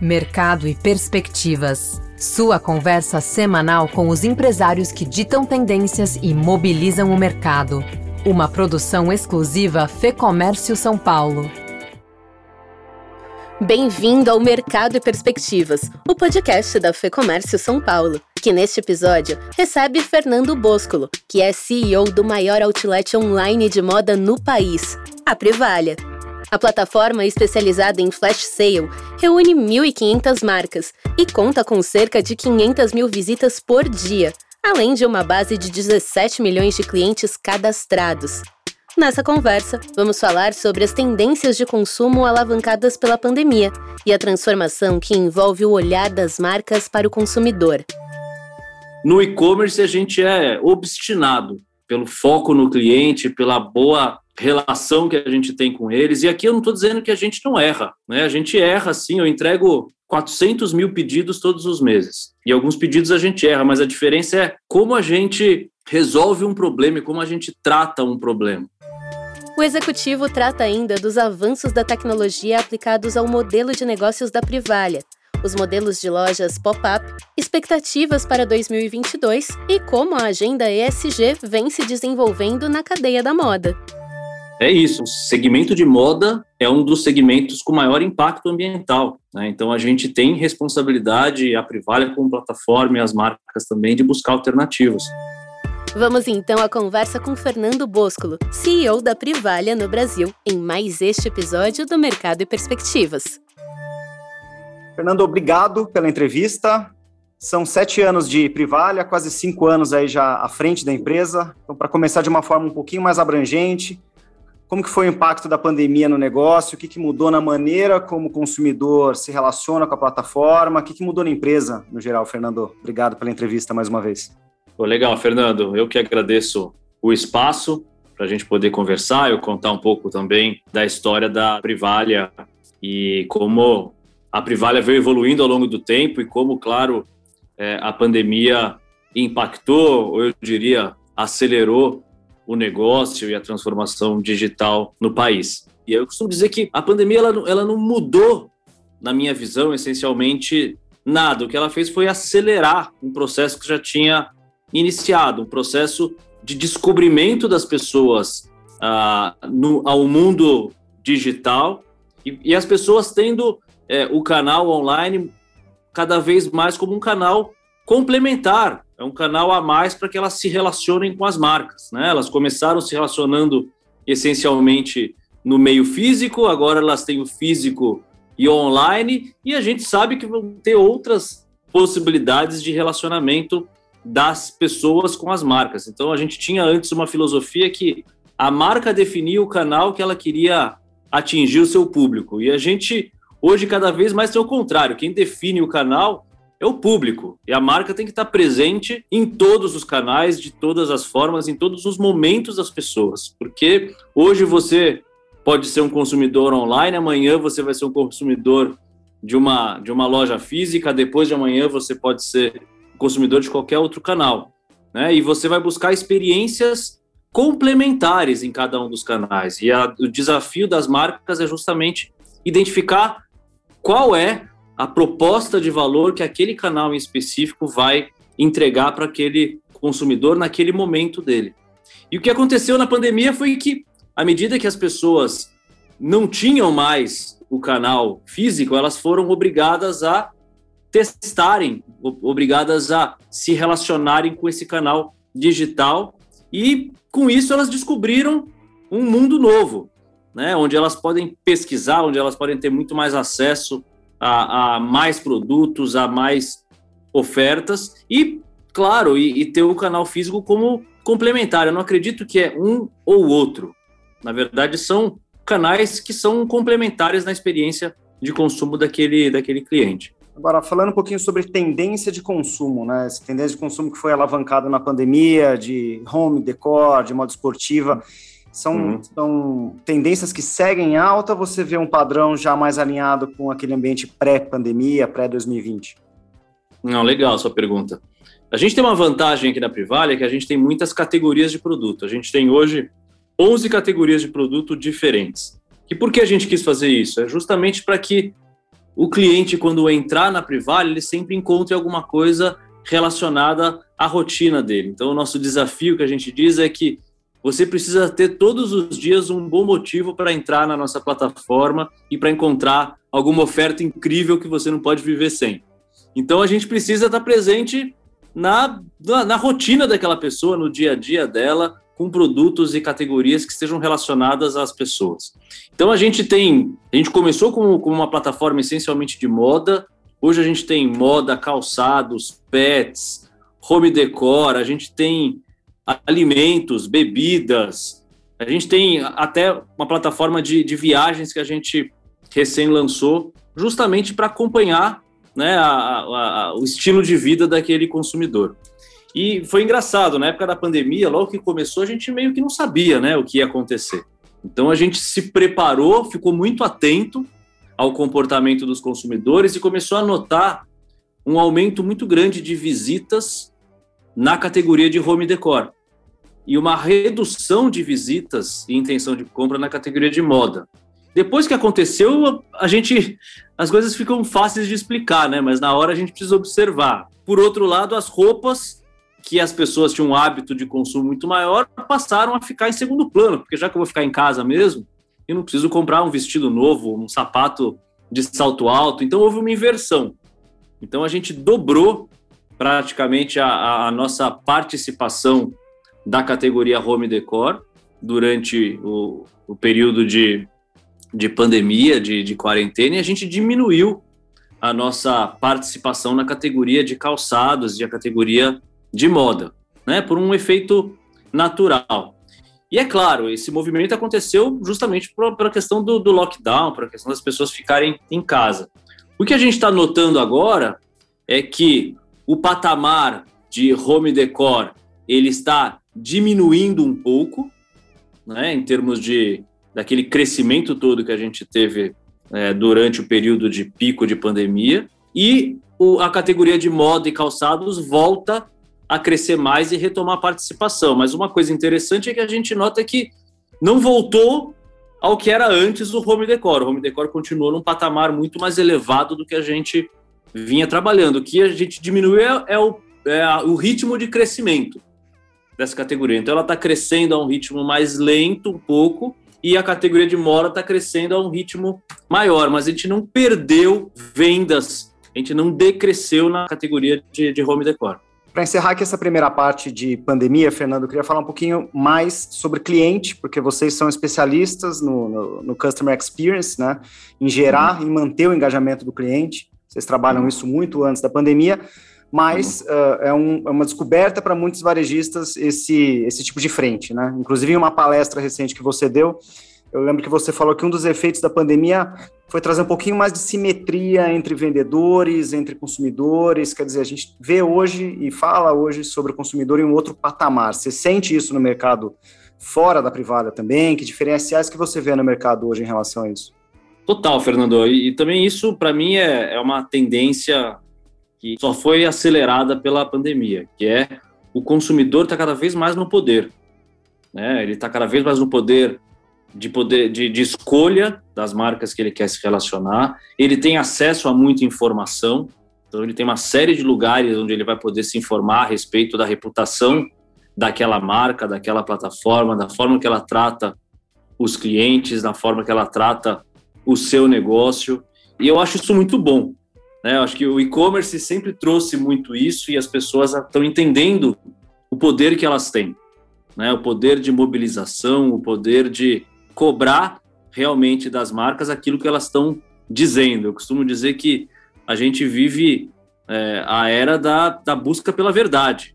Mercado e Perspectivas. Sua conversa semanal com os empresários que ditam tendências e mobilizam o mercado. Uma produção exclusiva Fê Comércio São Paulo. Bem-vindo ao Mercado e Perspectivas, o podcast da Fê Comércio São Paulo, que neste episódio recebe Fernando Boscolo, que é CEO do maior outlet online de moda no país, a Privalha. A plataforma especializada em flash sale reúne 1.500 marcas e conta com cerca de 500 mil visitas por dia, além de uma base de 17 milhões de clientes cadastrados. Nessa conversa, vamos falar sobre as tendências de consumo alavancadas pela pandemia e a transformação que envolve o olhar das marcas para o consumidor. No e-commerce, a gente é obstinado pelo foco no cliente, pela boa relação que a gente tem com eles. E aqui eu não estou dizendo que a gente não erra, né? A gente erra sim, eu entrego 400 mil pedidos todos os meses. E alguns pedidos a gente erra, mas a diferença é como a gente resolve um problema e como a gente trata um problema. O executivo trata ainda dos avanços da tecnologia aplicados ao modelo de negócios da Privalha, os modelos de lojas pop-up, expectativas para 2022 e como a agenda ESG vem se desenvolvendo na cadeia da moda. É isso. O segmento de moda é um dos segmentos com maior impacto ambiental. Né? Então, a gente tem responsabilidade, a Privalha como plataforma e as marcas também, de buscar alternativas. Vamos então à conversa com Fernando Boscolo, CEO da Privalha no Brasil, em mais este episódio do Mercado e Perspectivas. Fernando, obrigado pela entrevista. São sete anos de Privalha, quase cinco anos aí já à frente da empresa. Então, para começar de uma forma um pouquinho mais abrangente, como que foi o impacto da pandemia no negócio? O que, que mudou na maneira como o consumidor se relaciona com a plataforma? O que, que mudou na empresa, no geral, Fernando? Obrigado pela entrevista mais uma vez. Pô, legal, Fernando. Eu que agradeço o espaço para a gente poder conversar, eu contar um pouco também da história da Privalha e como a Privalha veio evoluindo ao longo do tempo e como, claro, é, a pandemia impactou, ou eu diria, acelerou o negócio e a transformação digital no país. E eu costumo dizer que a pandemia ela, ela não mudou, na minha visão, essencialmente nada. O que ela fez foi acelerar um processo que já tinha iniciado, um processo de descobrimento das pessoas ah, no, ao mundo digital e, e as pessoas tendo é, o canal online cada vez mais como um canal complementar é um canal a mais para que elas se relacionem com as marcas. Né? Elas começaram se relacionando essencialmente no meio físico, agora elas têm o físico e online, e a gente sabe que vão ter outras possibilidades de relacionamento das pessoas com as marcas. Então a gente tinha antes uma filosofia que a marca definia o canal que ela queria atingir o seu público, e a gente hoje cada vez mais tem o contrário, quem define o canal é o público. E a marca tem que estar presente em todos os canais, de todas as formas, em todos os momentos das pessoas. Porque hoje você pode ser um consumidor online, amanhã você vai ser um consumidor de uma, de uma loja física, depois de amanhã você pode ser consumidor de qualquer outro canal. Né? E você vai buscar experiências complementares em cada um dos canais. E a, o desafio das marcas é justamente identificar qual é a proposta de valor que aquele canal em específico vai entregar para aquele consumidor naquele momento dele. E o que aconteceu na pandemia foi que, à medida que as pessoas não tinham mais o canal físico, elas foram obrigadas a testarem, obrigadas a se relacionarem com esse canal digital e com isso elas descobriram um mundo novo, né, onde elas podem pesquisar, onde elas podem ter muito mais acesso a, a mais produtos, a mais ofertas e, claro, e, e ter o canal físico como complementar. Eu não acredito que é um ou outro. Na verdade, são canais que são complementares na experiência de consumo daquele, daquele cliente. Agora, falando um pouquinho sobre tendência de consumo, né? Essa tendência de consumo que foi alavancada na pandemia, de home, decor, de moda esportiva. São, uhum. são tendências que seguem alta, você vê um padrão já mais alinhado com aquele ambiente pré-pandemia, pré-2020? Não, legal sua pergunta. A gente tem uma vantagem aqui na Privalia que a gente tem muitas categorias de produto. A gente tem hoje 11 categorias de produto diferentes. E por que a gente quis fazer isso? É justamente para que o cliente, quando entrar na Privale, ele sempre encontre alguma coisa relacionada à rotina dele. Então, o nosso desafio que a gente diz é que você precisa ter todos os dias um bom motivo para entrar na nossa plataforma e para encontrar alguma oferta incrível que você não pode viver sem. Então, a gente precisa estar presente na, na, na rotina daquela pessoa, no dia a dia dela, com produtos e categorias que estejam relacionadas às pessoas. Então a gente tem, a gente começou com, com uma plataforma essencialmente de moda, hoje a gente tem moda, calçados, pets, home decor, a gente tem alimentos, bebidas, a gente tem até uma plataforma de, de viagens que a gente recém lançou, justamente para acompanhar né, a, a, a, o estilo de vida daquele consumidor. E foi engraçado, na época da pandemia, logo que começou, a gente meio que não sabia né, o que ia acontecer. Então a gente se preparou, ficou muito atento ao comportamento dos consumidores e começou a notar um aumento muito grande de visitas na categoria de home decor e uma redução de visitas e intenção de compra na categoria de moda. Depois que aconteceu, a gente as coisas ficam fáceis de explicar, né? Mas na hora a gente precisa observar. Por outro lado, as roupas que as pessoas tinham um hábito de consumo muito maior, passaram a ficar em segundo plano, porque já que eu vou ficar em casa mesmo, eu não preciso comprar um vestido novo, um sapato de salto alto. Então houve uma inversão. Então a gente dobrou praticamente a, a nossa participação da categoria home decor durante o, o período de, de pandemia, de, de quarentena, e a gente diminuiu a nossa participação na categoria de calçados e a categoria de moda, né, por um efeito natural. E é claro, esse movimento aconteceu justamente pela questão do, do lockdown, para a questão das pessoas ficarem em casa. O que a gente está notando agora é que o patamar de home decor ele está diminuindo um pouco, né, em termos de daquele crescimento todo que a gente teve é, durante o período de pico de pandemia, e o, a categoria de moda e calçados volta a crescer mais e retomar a participação. Mas uma coisa interessante é que a gente nota que não voltou ao que era antes do home decor. O home decor continuou num patamar muito mais elevado do que a gente vinha trabalhando. O que a gente diminuiu é, é o, é o ritmo de crescimento dessa categoria. Então ela está crescendo a um ritmo mais lento um pouco e a categoria de mora está crescendo a um ritmo maior, mas a gente não perdeu vendas, a gente não decresceu na categoria de, de home decor. Para encerrar aqui essa primeira parte de pandemia, Fernando, eu queria falar um pouquinho mais sobre cliente, porque vocês são especialistas no, no, no Customer Experience, né? Em gerar uhum. e manter o engajamento do cliente. Vocês trabalham isso muito antes da pandemia, mas uh, é, um, é, uma descoberta para muitos varejistas esse, esse tipo de frente, né? Inclusive, em uma palestra recente que você deu, eu lembro que você falou que um dos efeitos da pandemia foi trazer um pouquinho mais de simetria entre vendedores, entre consumidores. Quer dizer, a gente vê hoje e fala hoje sobre o consumidor em um outro patamar. Você sente isso no mercado fora da privada também? Que diferenciais que você vê no mercado hoje em relação a isso? Total, Fernando. E, e também isso, para mim, é, é uma tendência que só foi acelerada pela pandemia, que é o consumidor está cada vez mais no poder. Né? Ele está cada vez mais no poder de poder de, de, escolha das marcas que ele quer se relacionar. Ele tem acesso a muita informação, então ele tem uma série de lugares onde ele vai poder se informar a respeito da reputação daquela marca, daquela plataforma, da forma que ela trata os clientes, da forma que ela trata o seu negócio. E eu acho isso muito bom. Né? Eu acho que o e-commerce sempre trouxe muito isso e as pessoas estão entendendo o poder que elas têm. Né? O poder de mobilização, o poder de cobrar realmente das marcas aquilo que elas estão dizendo. Eu costumo dizer que a gente vive é, a era da, da busca pela verdade.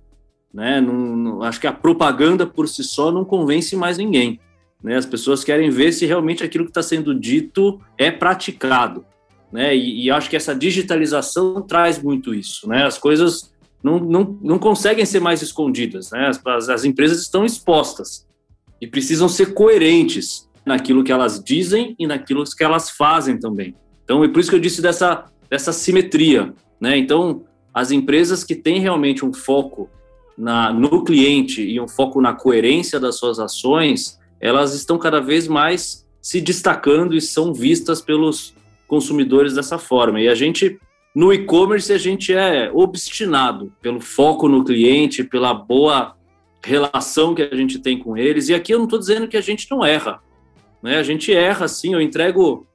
Né? Não, não, acho que a propaganda por si só não convence mais ninguém. Né? As pessoas querem ver se realmente aquilo que está sendo dito é praticado. Né? E, e, acho que essa digitalização traz muito isso. Né? As coisas não, não, não conseguem ser mais escondidas. Né? As, as empresas estão expostas e precisam ser coerentes naquilo que elas dizem e naquilo que elas fazem também. Então, é por isso que eu disse dessa, dessa simetria. Né? Então, as empresas que têm realmente um foco na, no cliente e um foco na coerência das suas ações, elas estão cada vez mais se destacando e são vistas pelos, consumidores dessa forma. E a gente, no e-commerce, a gente é obstinado pelo foco no cliente, pela boa relação que a gente tem com eles. E aqui eu não estou dizendo que a gente não erra. Né? A gente erra, sim. Eu entrego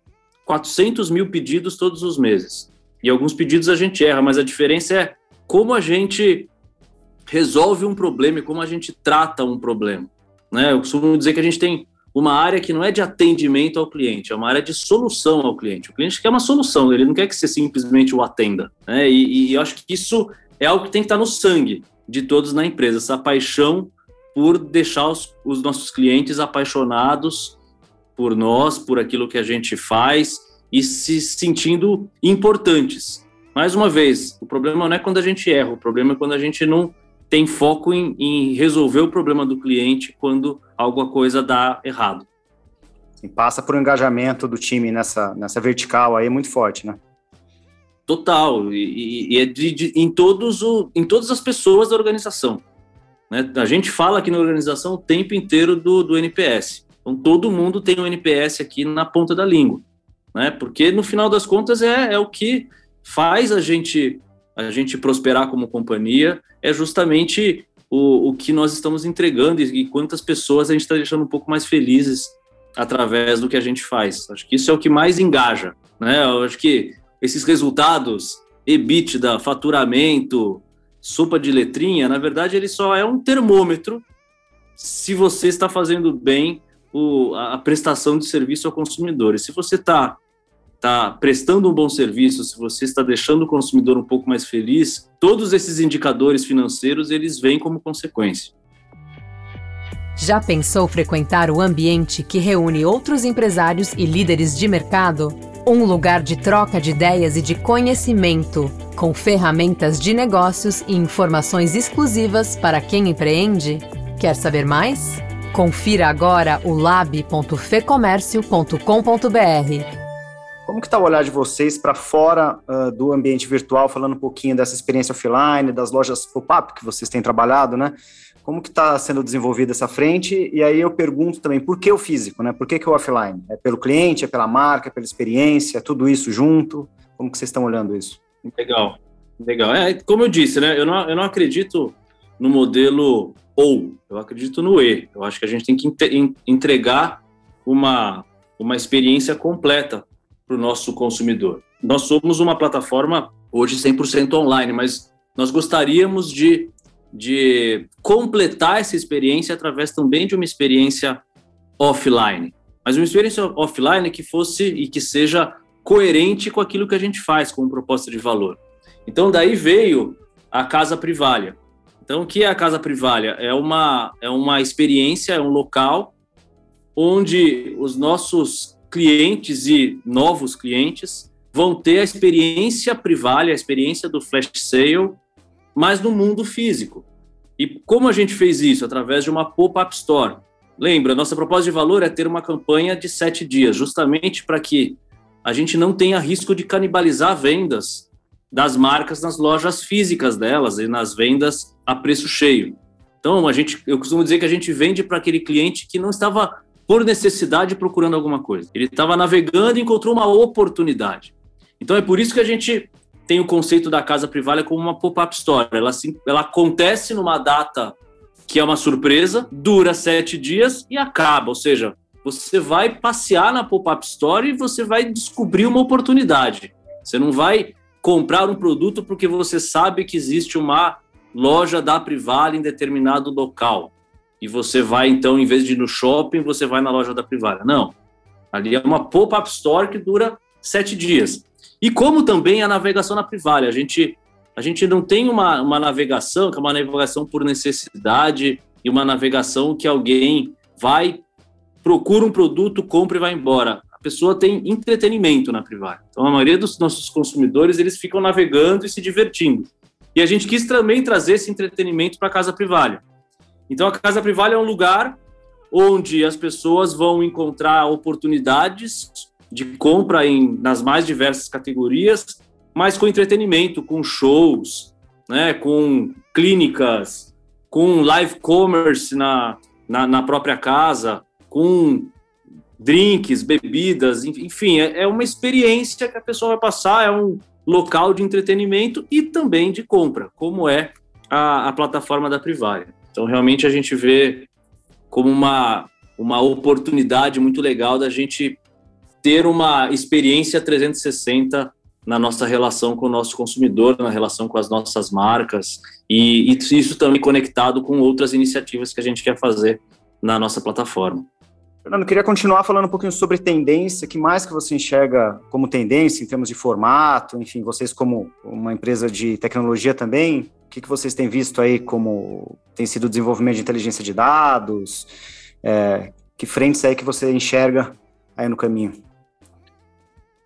400 mil pedidos todos os meses. E alguns pedidos a gente erra, mas a diferença é como a gente resolve um problema e como a gente trata um problema. Né? Eu costumo dizer que a gente tem uma área que não é de atendimento ao cliente, é uma área de solução ao cliente. O cliente quer uma solução, ele não quer que você simplesmente o atenda. Né? E, e eu acho que isso é algo que tem que estar no sangue de todos na empresa, essa paixão por deixar os, os nossos clientes apaixonados por nós, por aquilo que a gente faz e se sentindo importantes. Mais uma vez, o problema não é quando a gente erra, o problema é quando a gente não tem foco em, em resolver o problema do cliente quando alguma coisa dá errado. Sim, passa por um engajamento do time nessa, nessa vertical aí muito forte, né? Total, e, e é de, de, em, todos o, em todas as pessoas da organização. Né? A gente fala aqui na organização o tempo inteiro do, do NPS. Então, todo mundo tem um NPS aqui na ponta da língua. Né? Porque, no final das contas, é, é o que faz a gente a gente prosperar como companhia é justamente o, o que nós estamos entregando e, e quantas pessoas a gente está deixando um pouco mais felizes através do que a gente faz. Acho que isso é o que mais engaja, né? Eu acho que esses resultados, EBITDA, faturamento, sopa de letrinha, na verdade ele só é um termômetro se você está fazendo bem o, a prestação de serviço ao consumidor. E se você está está prestando um bom serviço, se você está deixando o consumidor um pouco mais feliz, todos esses indicadores financeiros eles vêm como consequência. Já pensou frequentar o ambiente que reúne outros empresários e líderes de mercado? Um lugar de troca de ideias e de conhecimento, com ferramentas de negócios e informações exclusivas para quem empreende? Quer saber mais? Confira agora o lab.fecomércio.com.br como que está o olhar de vocês para fora uh, do ambiente virtual, falando um pouquinho dessa experiência offline, das lojas pop-up que vocês têm trabalhado, né? Como que está sendo desenvolvida essa frente? E aí eu pergunto também, por que o físico, né? Por que, que o offline? É pelo cliente, é pela marca, é pela experiência, é tudo isso junto? Como que vocês estão olhando isso? Legal, legal. É, como eu disse, né? Eu não, eu não acredito no modelo ou, eu acredito no E. Eu acho que a gente tem que entregar uma, uma experiência completa para o nosso consumidor. Nós somos uma plataforma hoje 100% online, mas nós gostaríamos de, de completar essa experiência através também de uma experiência offline. Mas uma experiência offline que fosse e que seja coerente com aquilo que a gente faz como proposta de valor. Então, daí veio a Casa Privalha. Então, o que é a Casa Privalha? É uma, é uma experiência, é um local onde os nossos clientes e novos clientes vão ter a experiência privada, a experiência do flash sale, mas no mundo físico. E como a gente fez isso? Através de uma pop-up store. Lembra, nossa proposta de valor é ter uma campanha de sete dias, justamente para que a gente não tenha risco de canibalizar vendas das marcas nas lojas físicas delas e nas vendas a preço cheio. Então, a gente, eu costumo dizer que a gente vende para aquele cliente que não estava por necessidade procurando alguma coisa. Ele estava navegando e encontrou uma oportunidade. Então é por isso que a gente tem o conceito da casa privada como uma pop-up store. Ela, ela acontece numa data que é uma surpresa, dura sete dias e acaba. Ou seja, você vai passear na pop-up store e você vai descobrir uma oportunidade. Você não vai comprar um produto porque você sabe que existe uma loja da Privale em determinado local e você vai, então, em vez de ir no shopping, você vai na loja da privada. Não. Ali é uma pop-up store que dura sete dias. E como também a navegação na privada. A gente, a gente não tem uma, uma navegação que é uma navegação por necessidade e uma navegação que alguém vai, procura um produto, compra e vai embora. A pessoa tem entretenimento na privada. Então, a maioria dos nossos consumidores, eles ficam navegando e se divertindo. E a gente quis também trazer esse entretenimento para a casa privada. Então, a Casa Privada é um lugar onde as pessoas vão encontrar oportunidades de compra em, nas mais diversas categorias, mas com entretenimento, com shows, né, com clínicas, com live commerce na, na, na própria casa, com drinks, bebidas, enfim, é, é uma experiência que a pessoa vai passar, é um local de entretenimento e também de compra, como é a, a plataforma da Privalia. Então, realmente, a gente vê como uma, uma oportunidade muito legal da gente ter uma experiência 360 na nossa relação com o nosso consumidor, na relação com as nossas marcas, e, e isso também conectado com outras iniciativas que a gente quer fazer na nossa plataforma. Fernando, queria continuar falando um pouquinho sobre tendência, que mais que você enxerga como tendência em termos de formato, enfim, vocês como uma empresa de tecnologia também, que, que vocês têm visto aí como tem sido o desenvolvimento de inteligência de dados, é, que frentes aí que você enxerga aí no caminho?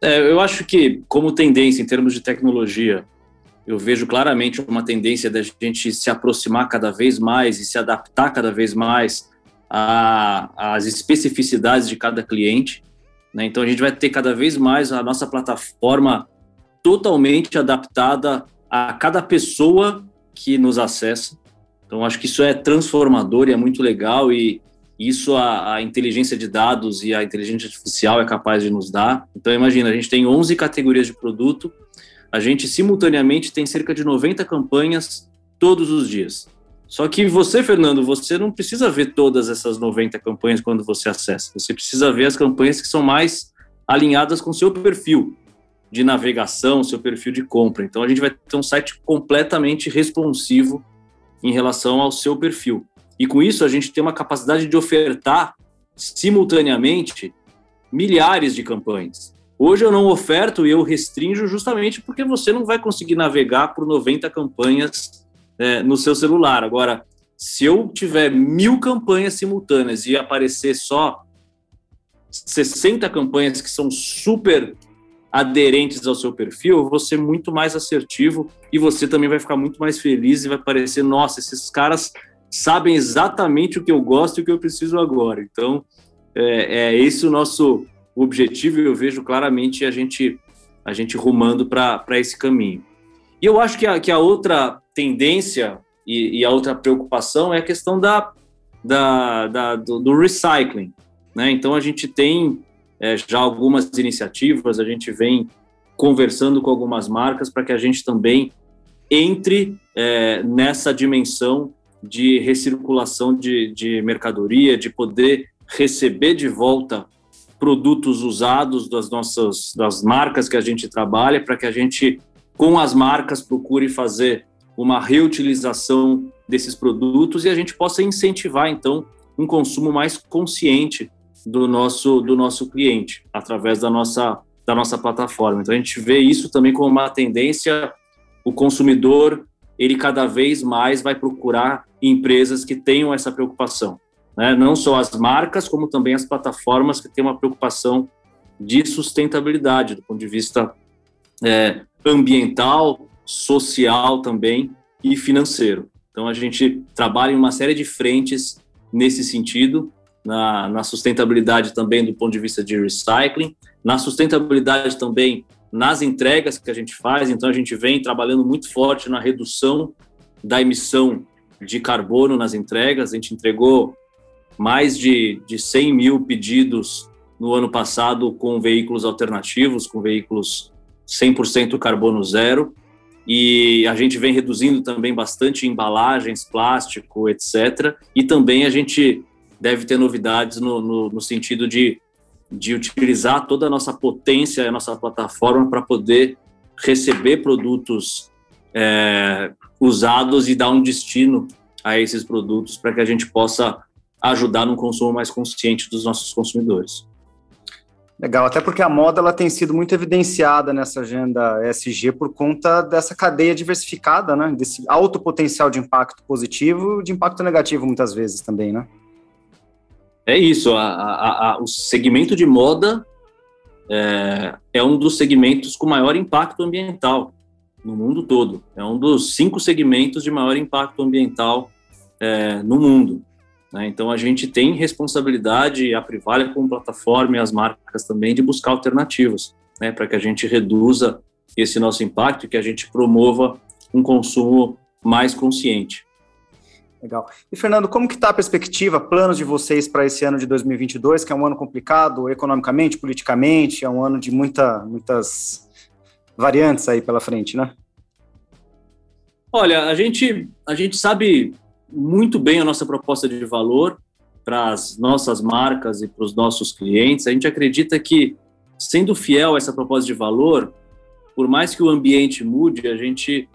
É, eu acho que, como tendência em termos de tecnologia, eu vejo claramente uma tendência da gente se aproximar cada vez mais e se adaptar cada vez mais às especificidades de cada cliente. Né? Então, a gente vai ter cada vez mais a nossa plataforma totalmente adaptada a cada pessoa que nos acessa. Então, acho que isso é transformador e é muito legal e, isso a, a, inteligência de dados e a inteligência artificial é capaz de nos dar. Então, imagina, a gente tem 11 categorias de produto, a gente simultaneamente tem cerca de 90 campanhas todos os dias. Só que você, Fernando, você não precisa ver todas essas 90 campanhas quando você acessa. Você precisa ver as campanhas que são mais alinhadas com o seu perfil de navegação, seu perfil de compra. Então, a gente vai ter um site completamente responsivo em relação ao seu perfil. E com isso a gente tem uma capacidade de ofertar simultaneamente milhares de campanhas. Hoje eu não oferto e eu restringo justamente porque você não vai conseguir navegar por 90 campanhas é, no seu celular. Agora, se eu tiver mil campanhas simultâneas e aparecer só 60 campanhas que são super aderentes ao seu perfil, ser muito mais assertivo e você também vai ficar muito mais feliz e vai parecer, nossa, esses caras sabem exatamente o que eu gosto e o que eu preciso agora. Então, é, é esse o nosso objetivo e eu vejo claramente a gente, a gente rumando para esse caminho. E eu acho que a, que a outra tendência e, e a outra preocupação é a questão da, da, da do, do, recycling. Né? Então, a gente tem é, já algumas iniciativas, a gente vem conversando com algumas marcas para que a gente também entre é, nessa dimensão de recirculação de, de mercadoria, de poder receber de volta produtos usados das nossas das marcas que a gente trabalha para que a gente com as marcas procure fazer uma reutilização desses produtos e a gente possa incentivar então um consumo mais consciente do nosso do nosso cliente através da nossa da nossa plataforma. Então a gente vê isso também como uma tendência o consumidor ele cada vez mais vai procurar empresas que tenham essa preocupação. Né? Não só as marcas, como também as plataformas que têm uma preocupação de sustentabilidade, do ponto de vista é, ambiental, social também e financeiro. Então, a gente trabalha em uma série de frentes nesse sentido, na, na sustentabilidade também do ponto de vista de recycling, na sustentabilidade também nas entregas que a gente faz. Então, a gente vem trabalhando muito forte na redução da emissão de carbono nas entregas. A gente entregou mais de, de 100 mil pedidos no ano passado com veículos alternativos, com veículos 100% carbono zero. E a gente vem reduzindo também bastante embalagens, plástico, etc. E também a gente deve ter novidades no, no, no sentido de de utilizar toda a nossa potência, a nossa plataforma para poder receber produtos é, usados e dar um destino a esses produtos para que a gente possa ajudar no consumo mais consciente dos nossos consumidores. Legal, até porque a moda ela tem sido muito evidenciada nessa agenda ESG por conta dessa cadeia diversificada, né? Desse alto potencial de impacto positivo de impacto negativo muitas vezes também, né? É isso, a, a, a, o segmento de moda é, é, um dos segmentos com maior impacto ambiental no mundo todo. É um dos cinco segmentos de maior impacto ambiental é, no mundo. Né? Então a gente tem responsabilidade, a Privalha como plataforma e as marcas também, de buscar alternativas né, para que a gente reduza esse nosso impacto e que a gente promova um consumo mais consciente. Legal. E, Fernando, como que está a perspectiva, planos de vocês para esse ano de 2022, que é um ano complicado economicamente, politicamente, é um ano de muita, muitas variantes aí pela frente, né? Olha, a gente, a gente sabe muito bem a nossa proposta de valor para as nossas marcas e para os nossos clientes. A gente acredita que, sendo fiel a essa proposta de valor, por mais que o ambiente mude, a gente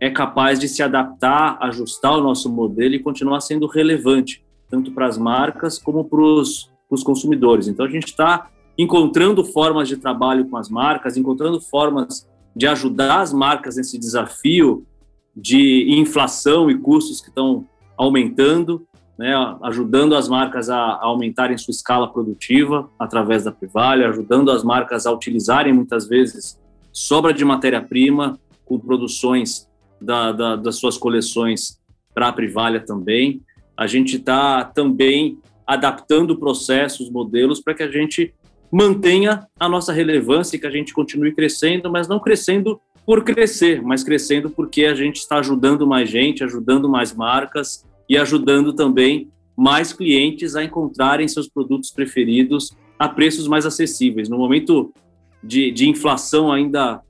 é capaz de se adaptar, ajustar o nosso modelo e continuar sendo relevante, tanto para as marcas como para os, consumidores. Então, a gente está encontrando formas de trabalho com as marcas, encontrando formas de ajudar as marcas nesse desafio de inflação e custos que estão aumentando, né, ajudando as marcas a, aumentarem sua escala produtiva através da Privalha, ajudando as marcas a utilizarem muitas vezes sobra de matéria-prima com produções da, da, das suas coleções para a Privalha também. A gente está também adaptando processos, modelos para que a gente mantenha a nossa relevância e que a gente continue crescendo, mas não crescendo por crescer, mas crescendo porque a gente está ajudando mais gente, ajudando mais marcas e ajudando também mais clientes a encontrarem seus produtos preferidos a preços mais acessíveis. No momento de, de inflação ainda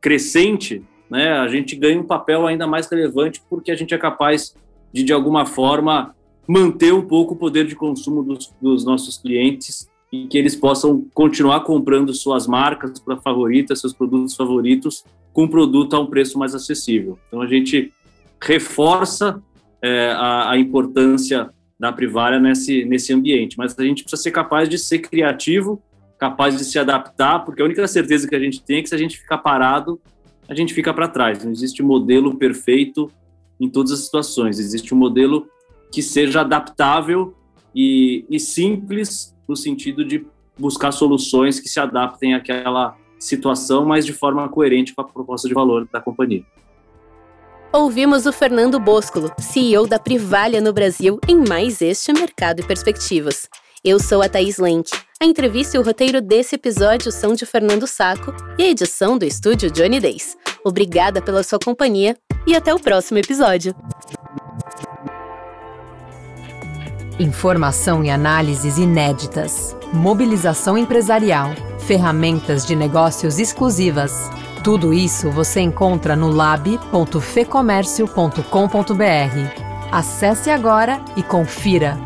crescente, né, a gente ganha um papel ainda mais relevante porque a gente é capaz de, de alguma forma, manter um pouco o poder de consumo dos, dos nossos clientes e que eles possam continuar comprando suas marcas favoritas, seus produtos favoritos, com um produto a um preço mais acessível. Então a gente reforça é, a, a, importância da privária nesse, nesse ambiente, mas a gente precisa ser capaz de ser criativo, capaz de se adaptar, porque a única certeza que a gente tem é que se a gente ficar parado, a gente fica para trás. Não existe modelo perfeito em todas as situações, existe um modelo que seja adaptável e, e simples no sentido de buscar soluções que se adaptem àquela situação, mas de forma coerente com a proposta de valor da companhia. Ouvimos o Fernando Boscolo, CEO da Privalha no Brasil, em mais este Mercado e Perspectivas. Eu sou a Thaís Lenk. A entrevista e o roteiro desse episódio são de Fernando Saco e a edição do estúdio Johnny Days. Obrigada pela sua companhia e até o próximo episódio. Informação e análises inéditas. Mobilização empresarial. Ferramentas de negócios exclusivas. Tudo isso você encontra no lab.fecomércio.com.br. Acesse agora e confira.